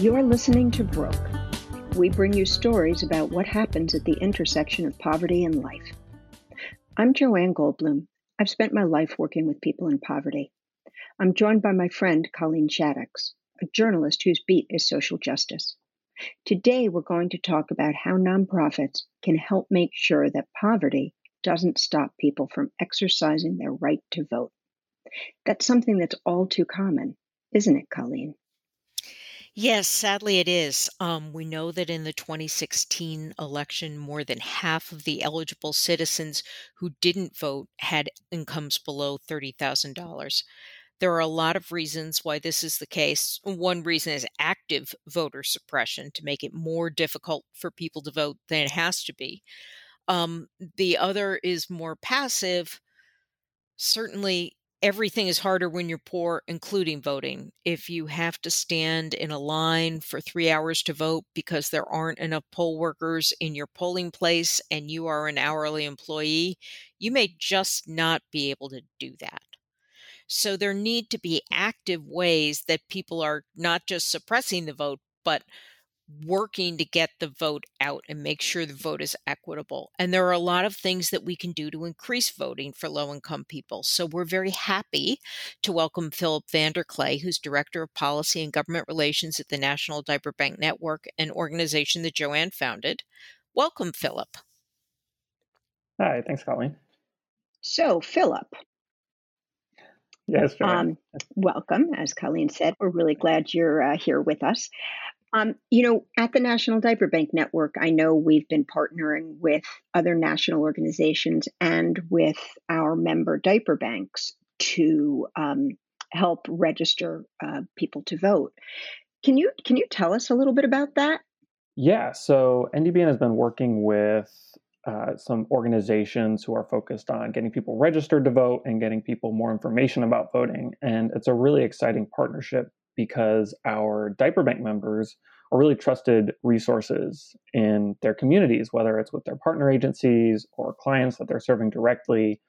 You're listening to Broke. We bring you stories about what happens at the intersection of poverty and life. I'm Joanne Goldblum. I've spent my life working with people in poverty. I'm joined by my friend Colleen Shaddox, a journalist whose beat is social justice. Today, we're going to talk about how nonprofits can help make sure that poverty doesn't stop people from exercising their right to vote. That's something that's all too common, isn't it, Colleen? Yes, sadly it is. Um, we know that in the 2016 election, more than half of the eligible citizens who didn't vote had incomes below $30,000. There are a lot of reasons why this is the case. One reason is active voter suppression to make it more difficult for people to vote than it has to be. Um, the other is more passive. Certainly, everything is harder when you're poor, including voting. If you have to stand in a line for three hours to vote because there aren't enough poll workers in your polling place and you are an hourly employee, you may just not be able to do that. So there need to be active ways that people are not just suppressing the vote, but working to get the vote out and make sure the vote is equitable. And there are a lot of things that we can do to increase voting for low income people. So we're very happy to welcome Philip Vanderklay, who's Director of Policy and Government Relations at the National Diaper Bank Network, an organization that Joanne founded. Welcome, Philip. Hi, thanks, Colleen. So, Philip. Yes, Joanne. Um, welcome. As Colleen said, we're really glad you're uh, here with us. Um, you know, at the National Diaper Bank Network, I know we've been partnering with other national organizations and with our member diaper banks to um, help register uh, people to vote. Can you can you tell us a little bit about that? Yeah, so NDBN has been working with uh, some organizations who are focused on getting people registered to vote and getting people more information about voting, and it's a really exciting partnership because our diaper bank members are really trusted resources in their communities, whether it's with their partner agencies or clients that they're serving directly.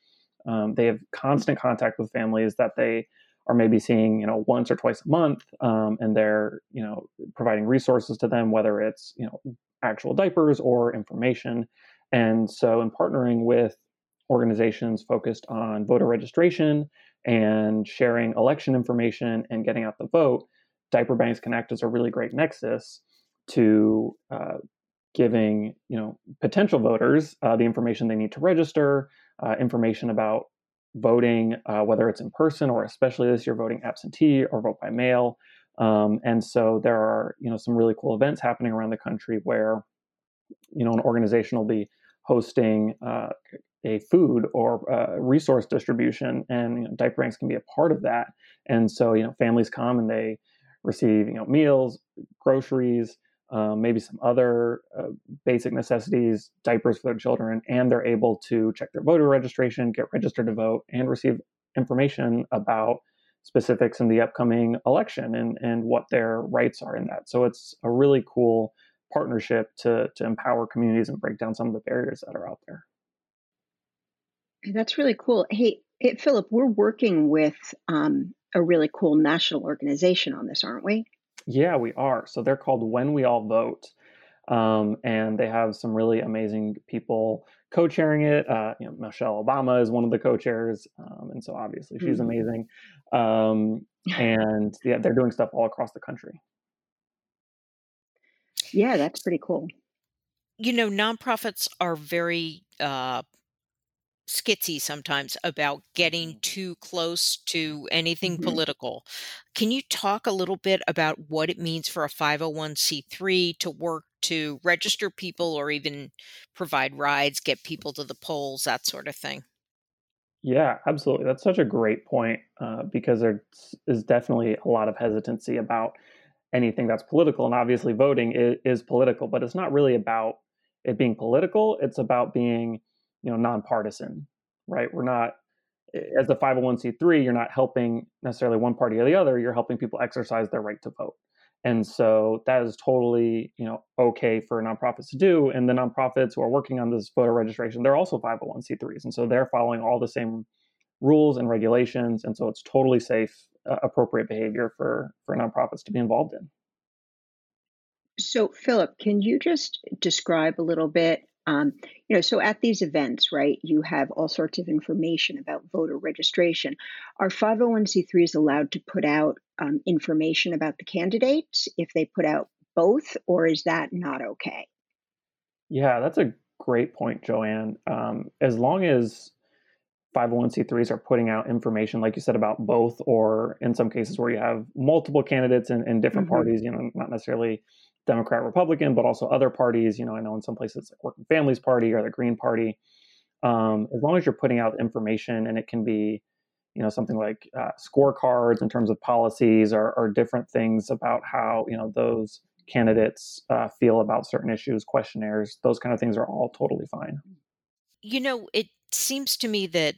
Um, they have constant contact with families that they are maybe seeing, you know, once or twice a month, um, and they're, you know, providing resources to them, whether it's, you know, actual diapers or information. And so, in partnering with organizations focused on voter registration and sharing election information and getting out the vote, diaper banks can act as a really great nexus to uh, giving you know potential voters uh, the information they need to register, uh, information about voting, uh, whether it's in person or especially this year voting absentee or vote by mail. Um, and so there are you know some really cool events happening around the country where you know an organization will be hosting uh, a food or uh, resource distribution, and you know, diaper banks can be a part of that. And so, you know, families come and they receive, you know, meals, groceries, um, maybe some other uh, basic necessities, diapers for their children, and they're able to check their voter registration, get registered to vote, and receive information about specifics in the upcoming election and, and what their rights are in that. So it's a really cool partnership to, to empower communities and break down some of the barriers that are out there. That's really cool. Hey, hey Philip, we're working with um, a really cool national organization on this, aren't we? Yeah, we are. So they're called When We All Vote. Um, and they have some really amazing people co-chairing it. Uh, you know, Michelle Obama is one of the co-chairs, um, and so obviously she's mm-hmm. amazing. Um, and yeah, they're doing stuff all across the country. Yeah, that's pretty cool. You know, nonprofits are very uh, skitsy sometimes about getting mm. too close to anything mm-hmm. political. Can you talk a little bit about what it means for a 501c3 to work to register people or even provide rides, get people to the polls, that sort of thing? Yeah, absolutely. That's such a great point uh, because there is definitely a lot of hesitancy about anything that's political. And obviously, voting is, is political, but it's not really about it being political. It's about being you know nonpartisan right we're not as a 501c3 you're not helping necessarily one party or the other you're helping people exercise their right to vote and so that is totally you know okay for nonprofits to do and the nonprofits who are working on this voter registration they're also 501c3s and so they're following all the same rules and regulations and so it's totally safe uh, appropriate behavior for for nonprofits to be involved in So, Philip, can you just describe a little bit? Um, you know, so at these events, right, you have all sorts of information about voter registration. Are 501c3s allowed to put out um, information about the candidates if they put out both, or is that not okay? Yeah, that's a great point, Joanne. Um, as long as 501c3s are putting out information, like you said, about both, or in some cases where you have multiple candidates in, in different mm-hmm. parties, you know, not necessarily Democrat, Republican, but also other parties. You know, I know in some places like Working Families Party or the Green Party. Um, as long as you're putting out information and it can be, you know, something like uh, scorecards in terms of policies or, or, different things about how you know those candidates uh, feel about certain issues, questionnaires, those kind of things are all totally fine. You know, it seems to me that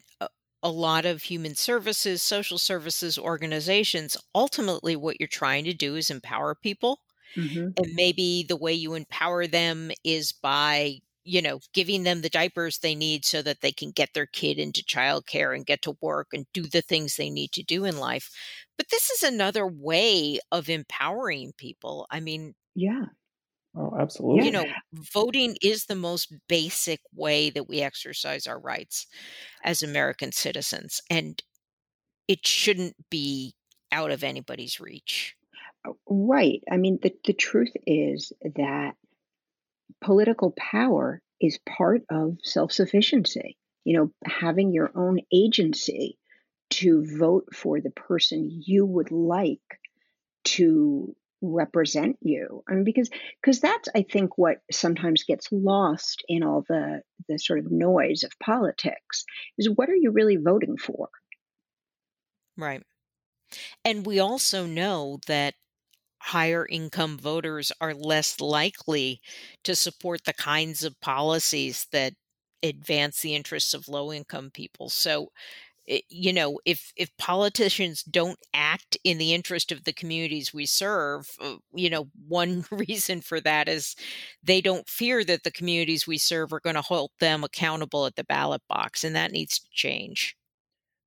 a lot of human services, social services organizations, ultimately what you're trying to do is empower people. Mm-hmm. And maybe the way you empower them is by, you know, giving them the diapers they need so that they can get their kid into childcare and get to work and do the things they need to do in life. But this is another way of empowering people. I mean, yeah. Oh, absolutely. You know, voting is the most basic way that we exercise our rights as American citizens. And it shouldn't be out of anybody's reach. Uh, right. I mean, the, the truth is that political power is part of self sufficiency. You know, having your own agency to vote for the person you would like to represent you i mean because because that's i think what sometimes gets lost in all the the sort of noise of politics is what are you really voting for right and we also know that higher income voters are less likely to support the kinds of policies that advance the interests of low income people. So Eh, you know if if politicians don't act in the interest of the communities we serve uh, you know one reason for that is they don't fear that the communities we serve are going to hold them accountable at the ballot box and that needs to change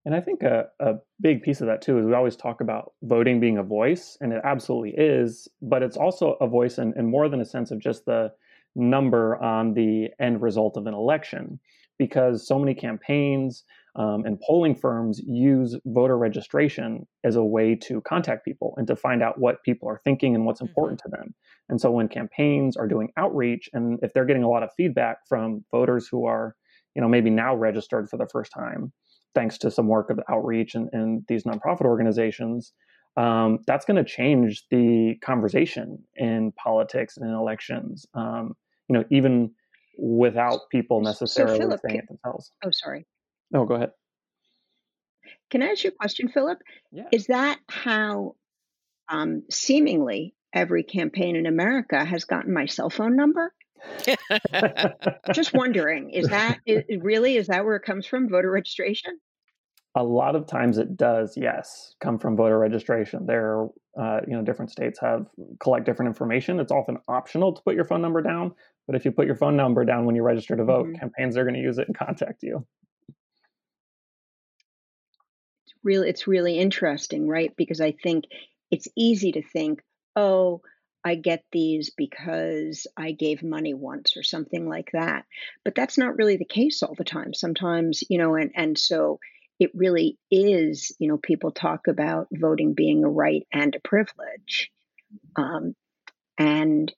and i think a, a big piece of that too is we always talk about voting being a voice and it absolutely is but it's also a voice in, in more than a sense of just the number on the end result of an election because so many campaigns um, and polling firms use voter registration as a way to contact people and to find out what people are thinking and what's mm-hmm. important to them. And so when campaigns are doing outreach and if they're getting a lot of feedback from voters who are, you know, maybe now registered for the first time, thanks to some work of outreach and, and these nonprofit organizations, um, that's going to change the conversation in politics and in elections. Um, you know, even without people necessarily so Philip, saying it themselves. Oh, sorry. No, go ahead. Can I ask you a question, Philip? Yeah. Is that how um, seemingly every campaign in America has gotten my cell phone number? Just wondering, is that is, really is that where it comes from? Voter registration? A lot of times it does, yes, come from voter registration. There, uh, you know, different states have collect different information. It's often optional to put your phone number down, but if you put your phone number down when you register to vote, mm-hmm. campaigns are going to use it and contact you It's really it's really interesting, right? Because I think it's easy to think, oh, I get these because I gave money once or something like that. But that's not really the case all the time. Sometimes, you know, and and so it really is, you know, people talk about voting being a right and a privilege. Um, and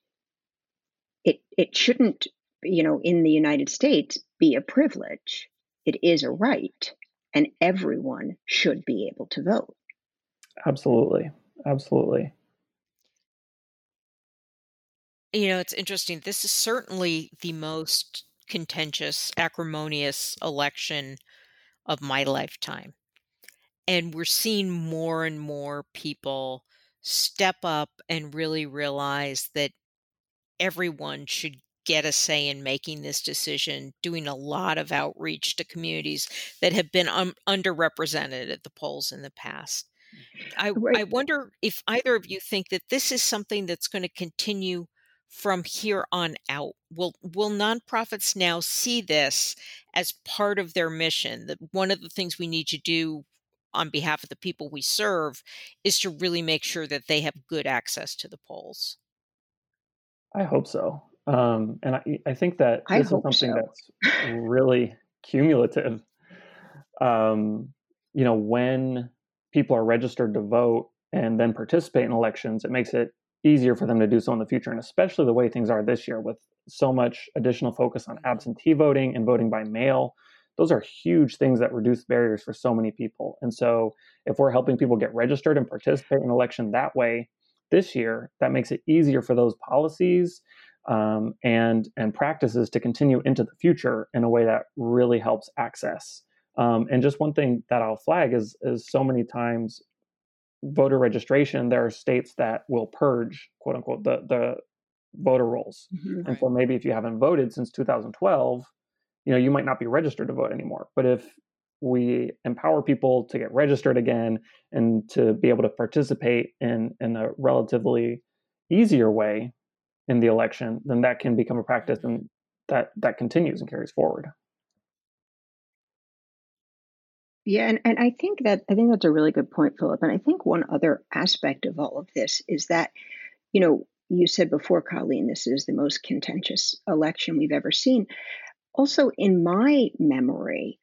it it shouldn't, you know, in the United States be a privilege. It is a right and everyone should be able to vote. Absolutely. Absolutely. You know, it's interesting. This is certainly the most contentious, acrimonious election of my lifetime. And we're seeing more and more people step up and really realize that everyone should get a say in making this decision, doing a lot of outreach to communities that have been un- underrepresented at the polls in the past. I, right. I wonder if either of you think that this is something that's going to continue from here on out. Will will nonprofits now see this as part of their mission? That one of the things we need to do on behalf of the people we serve is to really make sure that they have good access to the polls. I hope so. Um, and I, I think that this is something so. that's really cumulative. Um, you know, when people are registered to vote and then participate in elections, it makes it easier for them to do so in the future. And especially the way things are this year with so much additional focus on absentee voting and voting by mail. Those are huge things that reduce barriers for so many people. And so, if we're helping people get registered and participate in election that way this year, that makes it easier for those policies um, and and practices to continue into the future in a way that really helps access. Um, and just one thing that I'll flag is is so many times voter registration, there are states that will purge quote unquote the the voter rolls. Mm-hmm. And so maybe if you haven't voted since 2012, you know, you might not be registered to vote anymore. But if we empower people to get registered again and to be able to participate in in a relatively easier way in the election, then that can become a practice and that that continues and carries forward. Yeah, and, and I think that I think that's a really good point, Philip. And I think one other aspect of all of this is that, you know, you said before, Colleen, this is the most contentious election we've ever seen. Also, in my memory,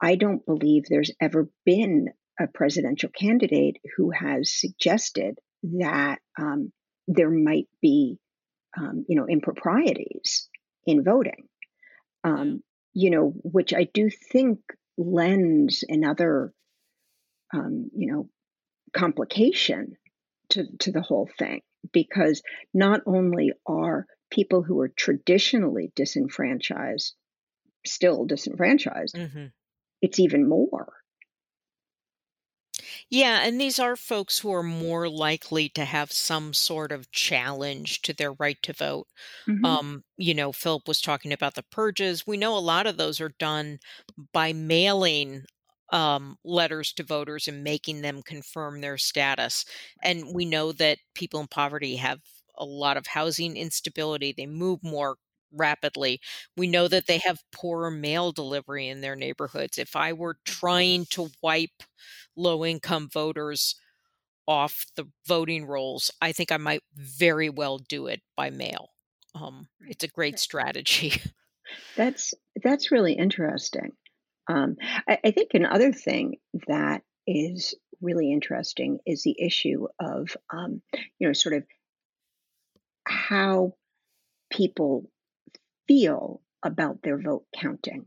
I don't believe there's ever been a presidential candidate who has suggested that um, there might be, um, you know, improprieties in voting. Um, you know, which I do think lends another, um, you know, complication to to the whole thing because not only are people who are traditionally disenfranchised still disenfranchised, mm-hmm. it's even more. Yeah, and these are folks who are more likely to have some sort of challenge to their right to vote. Mm-hmm. Um, you know, Philip was talking about the purges. We know a lot of those are done by mailing um, letters to voters and making them confirm their status. And we know that people in poverty have a lot of housing instability. They move more rapidly. We know that they have poorer mail delivery in their neighborhoods. If I were trying to wipe low income voters off the voting rolls, I think I might very well do it by mail. Um, it's a great strategy. That's that's really interesting. Um, I, I think another thing that is really interesting is the issue of, um, you know, sort of how people feel about their vote counting.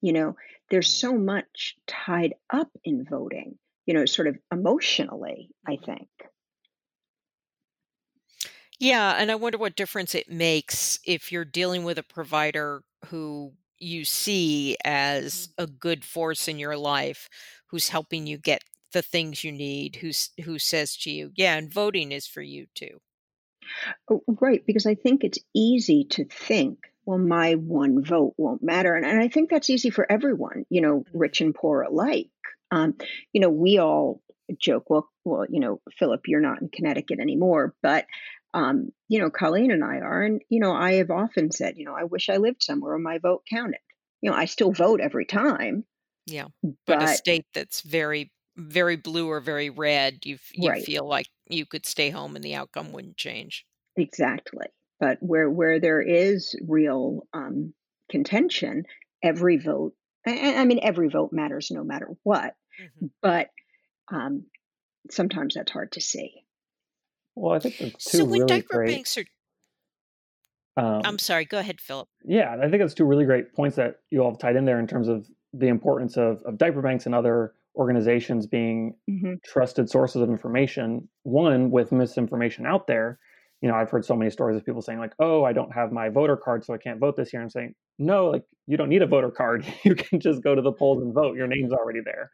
You know, there's so much tied up in voting, you know, sort of emotionally, I think. Yeah, and I wonder what difference it makes if you're dealing with a provider who you see as mm. a good force in your life who's helping you get the things you need who's who says to you yeah and voting is for you too oh, right because i think it's easy to think well my one vote won't matter and, and i think that's easy for everyone you know mm-hmm. rich and poor alike um, you know we all joke well well you know philip you're not in connecticut anymore but um, you know, Colleen and I are. And, you know, I have often said, you know, I wish I lived somewhere where my vote counted. You know, I still vote every time. Yeah. But, but a state that's very, very blue or very red, you, you right. feel like you could stay home and the outcome wouldn't change. Exactly. But where, where there is real um, contention, every vote, I, I, mean, every vote matters no matter what. Mm-hmm. But um, sometimes that's hard to see. Well, I think there's two So when really diaper great. banks are I'm um sorry, go ahead, Philip. yeah, I think it's two really great points that you all have tied in there in terms of the importance of, of diaper banks and other organizations being hmm trusted sources of information. One, with misinformation out there, you know, I've heard so many stories of people saying like, "Oh, I don't have my voter card, so I can't vote this year." I'm saying, no, like you don't need a voter card. You can just go to the polls and vote. Your name's already there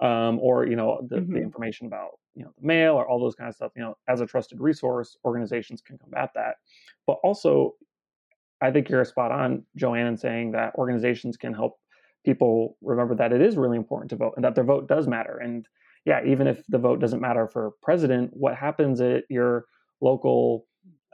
um, or you know the, mm-hmm. the information about you know the mail or all those kind of stuff you know as a trusted resource organizations can combat that but also i think you're spot on joanne in saying that organizations can help people remember that it is really important to vote and that their vote does matter and yeah even if the vote doesn't matter for president what happens at your local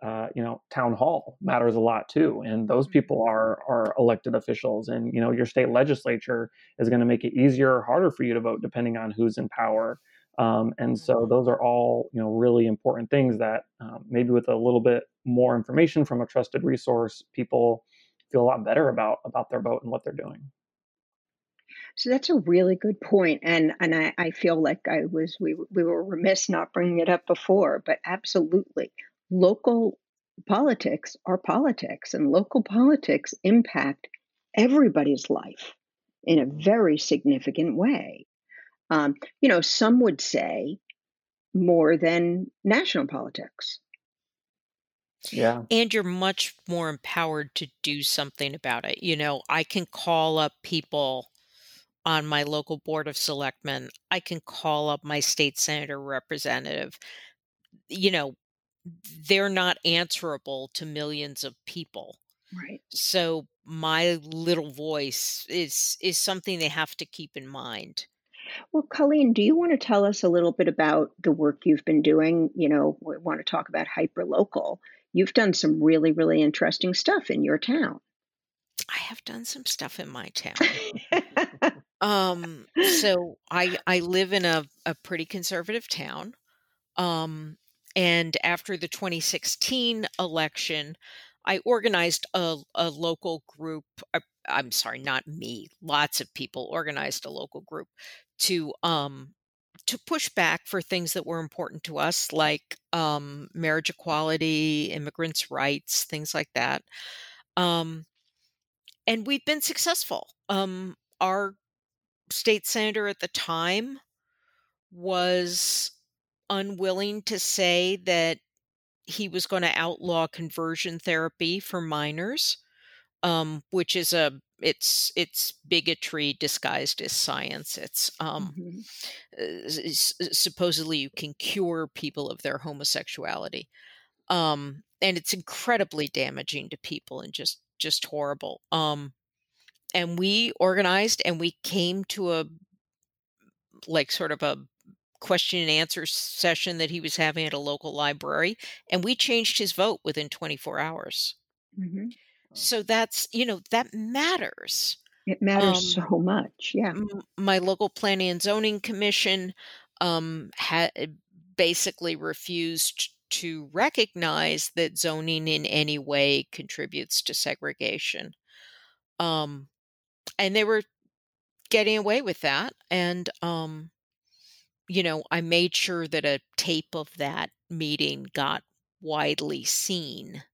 uh, you know, town hall matters a lot too, and those people mm-hmm. are are elected officials, and you know, your state legislature is going to make it easier or harder for you to vote depending on who's in power. Um, and so Mm-hmm. those are all you know really important things that um, maybe with a little bit more information from a trusted resource, people feel a lot better about about their vote and what they're doing. So that's a really good point, and and I, I feel like I was we we were remiss not bringing it up before, but absolutely, local politics are politics, and local politics impact everybody's life in a very significant way. Um, you know, some would say more than national politics. Yeah. And you're much more empowered to do something about it. You know, I can call up people on my local board of selectmen. I can call up my state senator representative. You know, they're not answerable to millions of people. Right. So my little voice is is something they have to keep in mind. Well, Colleen, do you want to tell us a little bit about the work you've been doing? You know, we want to talk about hyperlocal. You've done some really, really interesting stuff in your town. I have done some stuff in my town. um, so I I live in a, a pretty conservative town. Um, and after the 2016 election, I organized a, a local group. uh, I'm sorry, not me. Lots of people organized a local group to um, to push back for things that were important to us, like um, marriage equality, immigrants' rights, things like that. Um, and we've been successful. Um, our state senator at the time was unwilling to say that he was going to outlaw conversion therapy for minors, um, which is a it's it's bigotry disguised as science. It's um, Mhm. uh, s- supposedly you can cure people of their homosexuality, um, and it's incredibly damaging to people and just just horrible. Um, and we organized and we came to a like sort of a question and answer session that he was having at a local library and we changed his vote within 24 hours Mhm. so that's you know that matters It matters um so much. Yeah. m- my local planning and zoning commission um had basically refused to recognize that zoning in any way contributes to segregation um and they were getting away with that and um you know, I made sure that a tape of that meeting got widely seen.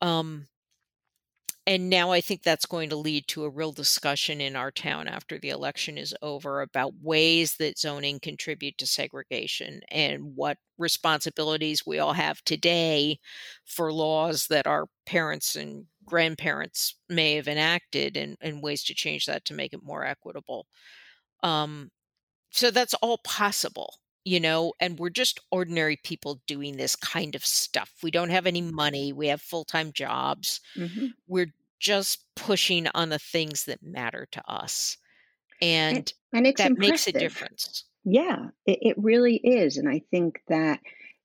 Um, and now I think that's going to lead to a real discussion in our town after the election is over about ways that zoning contribute to segregation and what responsibilities we all have today for laws that our parents and grandparents may have enacted and, and ways to change that to make it more equitable. Um, so that's all possible, you know, and we're just ordinary people doing this kind of stuff. We don't have any money, we have full-time jobs. Mhm. We're just pushing on the things that matter to us. And And and it's that makes a difference. Yeah, it, it really is. And I think that,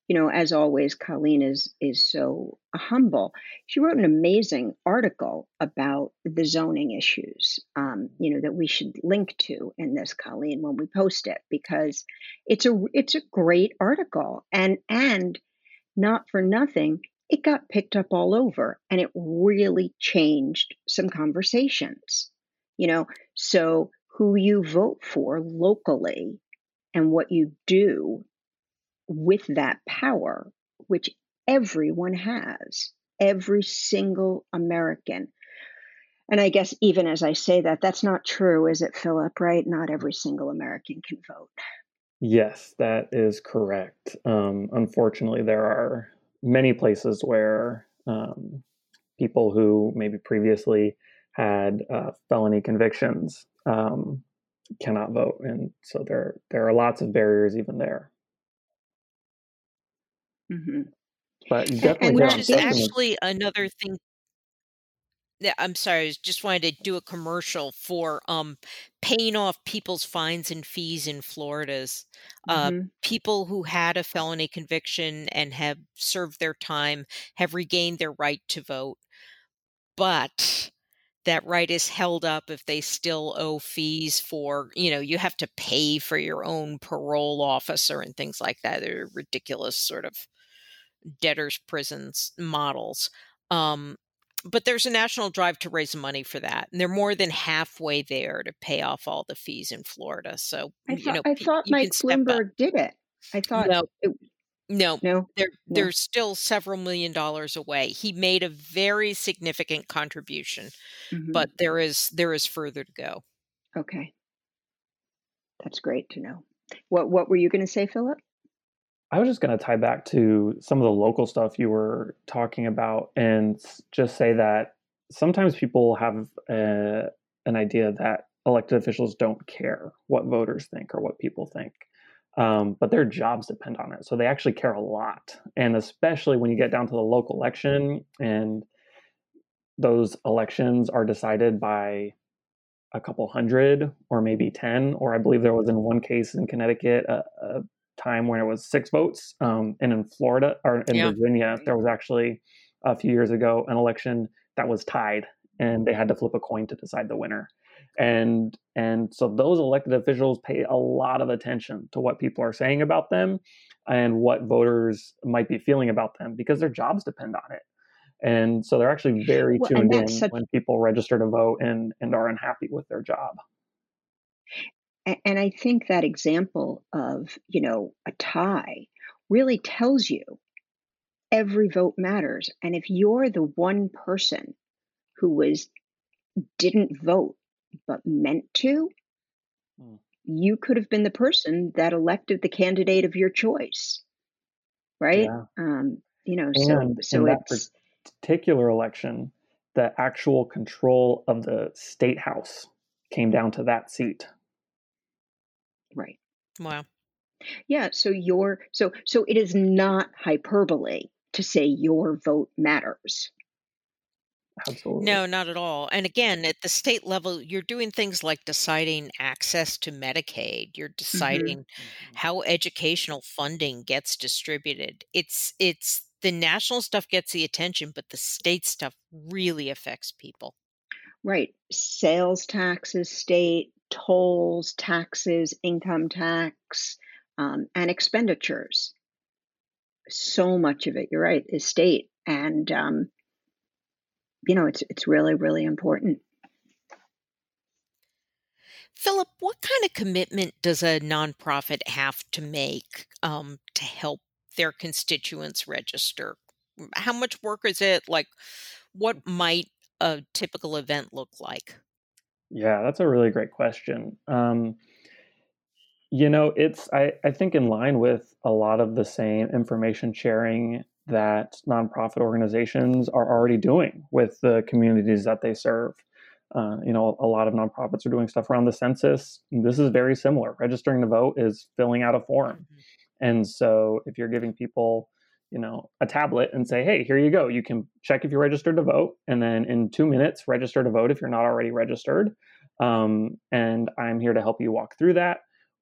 you know, as always, Colleen is is so humble. She wrote an amazing article about the zoning issues, um, you know, that we should link to in this, Colleen, when we post it, because it's a it's a great article. And and not for nothing, it got picked up all over and it really changed some conversations. You know, so who you vote for locally and what you do with that power, which everyone has, every single American. And I guess even as I say that, that's not true, is it, Philip? Right? Not every single American can vote. Yes, that is correct. Um, unfortunately, there are many places where um, people who maybe previously had uh, felony convictions um, cannot vote, and so there there are lots of barriers even there. Hmm But you definitely and Which is actually another thing I'm sorry. I just wanted to do a commercial for um paying off people's fines and fees in Florida's. Uh, hmm people who had a felony conviction and have served their time have regained their right to vote, but that right is held up if they still owe fees for, you know, you have to pay for your own parole officer and things like that. They're ridiculous sort of debtors' prisons models. Um, but there's a national drive to raise money for that, and they're more than halfway there to pay off all the fees in Florida. So I thought, you know, I thought Mike Bloomberg did it. I thought no, it, no, no, they're no. they're still several million dollars away. He made a very significant contribution, mm-hmm. but there is there is further to go. Okay, that's great to know. What what were you going to say, Philip? I was just going to tie back to some of the local stuff you were talking about and just say that sometimes people have a, an idea that elected officials don't care what voters think or what people think. Um, but their jobs depend on it. So they actually care a lot. And especially when you get down to the local election and those elections are decided by a couple hundred or maybe 10, or I believe there was in one case in Connecticut a, a time when it was six votes. Um, and in Florida or in yeah. Virginia, there was actually a few years ago an election that was tied and they had to flip a coin to decide the winner and and so those elected officials pay a lot of attention to what people are saying about them and what voters might be feeling about them because their jobs depend on it and so they're actually very well, tuned in such... when people register to vote and and are unhappy with their job and i think that example of you know a tie really tells you every vote matters and if you're the one person who was didn't vote but meant to, hmm. you could have been the person that elected the candidate of your choice. Right? Yeah. Um, you know, and so so it's particular election, the actual control of the state house came down to that seat. Right. Wow. Yeah, so your so so it is not hyperbole to say your vote matters. Absolutely. No, not at all. And again, at the state level, you're doing things like deciding access to Medicaid. You're mm-hmm. deciding mm-hmm. how educational funding gets distributed. It's it's the national stuff gets the attention, but the state stuff really affects people. Right. Sales taxes, state tolls, taxes, income tax, um, and expenditures. So much of it, you're right, is state. And um, you know, it's it's really really important. Philip, what kind of commitment does a nonprofit have to make um, to help their constituents register? How much work is it? Like, what might a typical event look like? Yeah, that's a really great question. Um, you know, it's I, I think in line with a lot of the same information sharing that nonprofit organizations are already doing with the communities that they serve. Uh, you know, a lot of nonprofits are doing stuff around the census. This is very similar. Registering to vote is filling out a form. Mm-hmm. And so if you're giving people, you know, a tablet and say, hey, here you go, you can check if you're registered to vote. And then in two minutes, register to vote if you're not already registered. Um, and I'm here to help you walk through that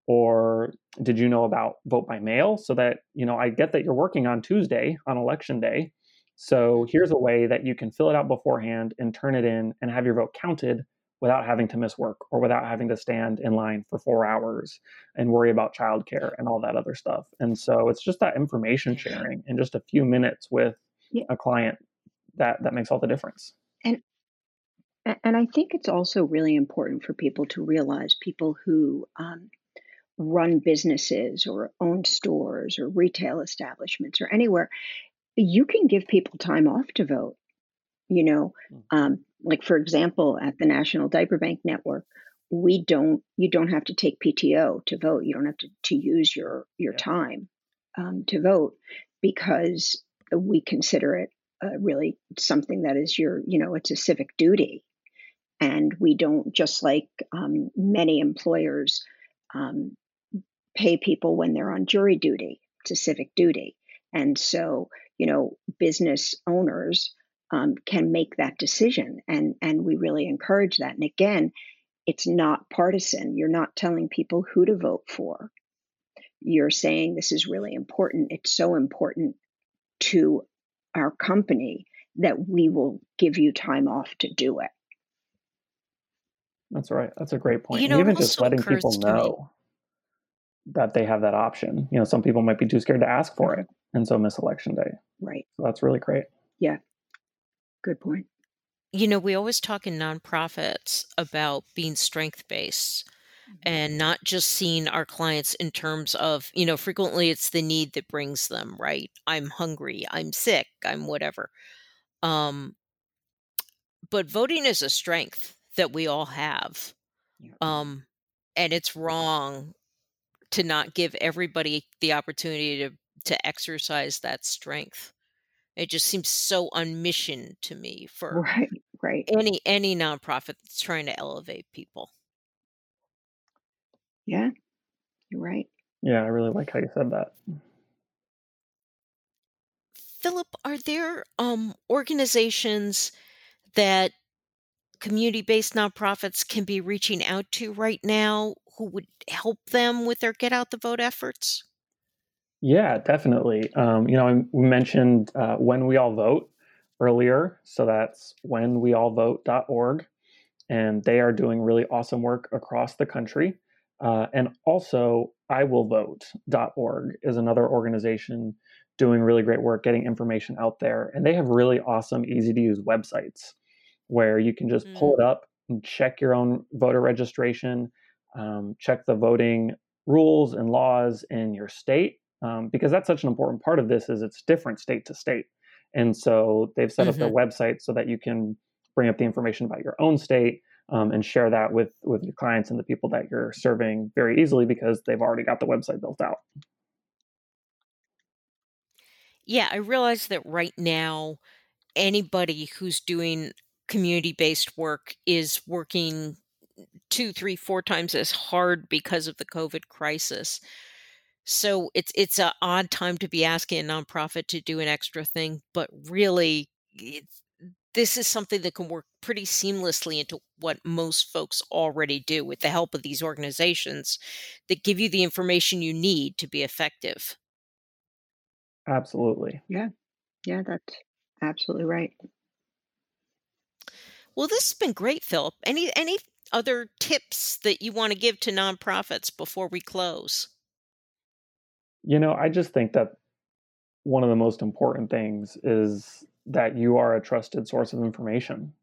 or did you know about vote by mail so that you know i get that you're working on tuesday on election day so here's a way that you can fill it out beforehand and turn it in and have your vote counted without having to miss work or without having to stand in line for four hours and worry about childcare and all that other stuff and so it's just that information sharing in just a few minutes with yeah. a client that that makes all the difference and and i think it's also really important for people to realize people who um, run businesses or own stores or retail establishments or anywhere, you can give people time off to vote. You know, hmm. um, like for example, at the National Diaper Bank Network, we don't you don't have to take PTO to vote. You don't have to, to use your your yeah. time um, to vote because we consider it uh, really something that is your you know it's a civic duty, and we don't just like um, many employers um, pay people when they're on jury duty to civic duty. And so, you know, business owners um, can make that decision. And, and we really encourage that. And again, it's not partisan. You're not telling people who to vote for. You're saying this is really important. It's so important to our company that we will give you time off to do it. That's right. That's a great point. You know, even just letting people know that they have that option. You know, some people might be too scared to ask for it, and so miss election day. Right. So that's really great. Yeah. Good point. You know, we always talk in nonprofits about being strength based mm-hmm. and not just seeing our clients in terms of, you know, frequently it's the need that brings them, right? I'm hungry, I'm sick, I'm whatever. Um, but voting is a strength that we all have. Um, and it's wrong to not give everybody the opportunity to to exercise that strength. It just seems so on mission to me for right, right. any any nonprofit that's trying to elevate people. Yeah, you're right. Yeah, I really like how you said that. Philip, are there um, organizations that community based nonprofits can be reaching out to right now who would help them with their get out the vote efforts? Yeah, definitely. Um, you know, we mentioned uh, when we all vote earlier, so that's whenweallvote.org, and they are doing really awesome work across the country. Uh, and also, iwillvote.org is another organization doing really great work getting information out there, and they have really awesome, easy to use websites where you can just mm. pull it up and check your own voter registration, um, check the voting rules and laws in your state um, because that's such an important part of this is it's different state to state and so they've set mm-hmm. up their mm-hmm. website so that you can bring up the information about your own state um, and share that with with your clients and the people that you're serving very easily because they've already got the website built out yeah i realize that right now anybody who's doing community based work is working two three four times as hard because of the covid crisis so it's it's an odd time to be asking a nonprofit to do an extra thing, but really, this is something that can work pretty seamlessly into what most folks already do with the help of these organizations that give you the information you need to be effective. Absolutely. Yeah. Yeah, that's absolutely right. Well, this has been great, Philip. Any any other tips that you want to give to nonprofits before we close? You know, I just think that one of the most important things is that you are a trusted source of information.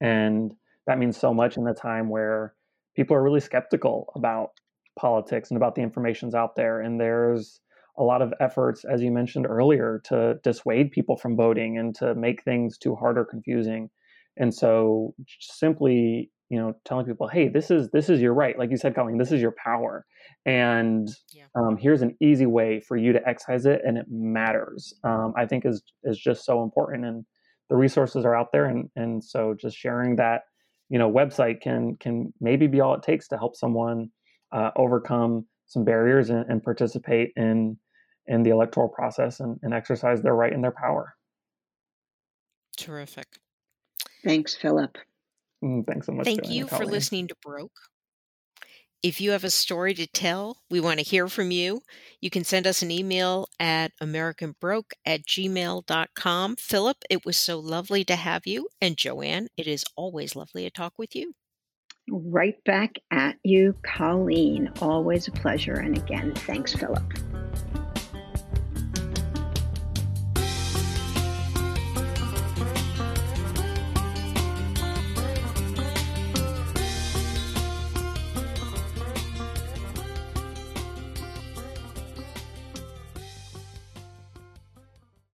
And that means so much in a time where people are really skeptical about politics and about the information's out there. And there's a lot of efforts, as you mentioned earlier, to dissuade people from voting and to make things too hard or confusing. And so simply you know telling people hey this is this is your right like you said colleen this is your power and yeah. um, here's an easy way for you to exercise it and it matters um, i think is is just so important and the resources are out there and and so just sharing that you know website can can maybe be all it takes to help someone uh, overcome some barriers and, and, participate in in the electoral process and, and exercise their right and their power. Terrific. Thanks philip Mm, thanks so much. Thank you for listening to Broke. If you have a story to tell, we want to hear from you. You can send us an email at americanbroke at gmail.com. Philip, it was so lovely to have you. And Joanne, it is always lovely to talk with you. Right back at you, Colleen. Always a pleasure. And again, thanks, Philip.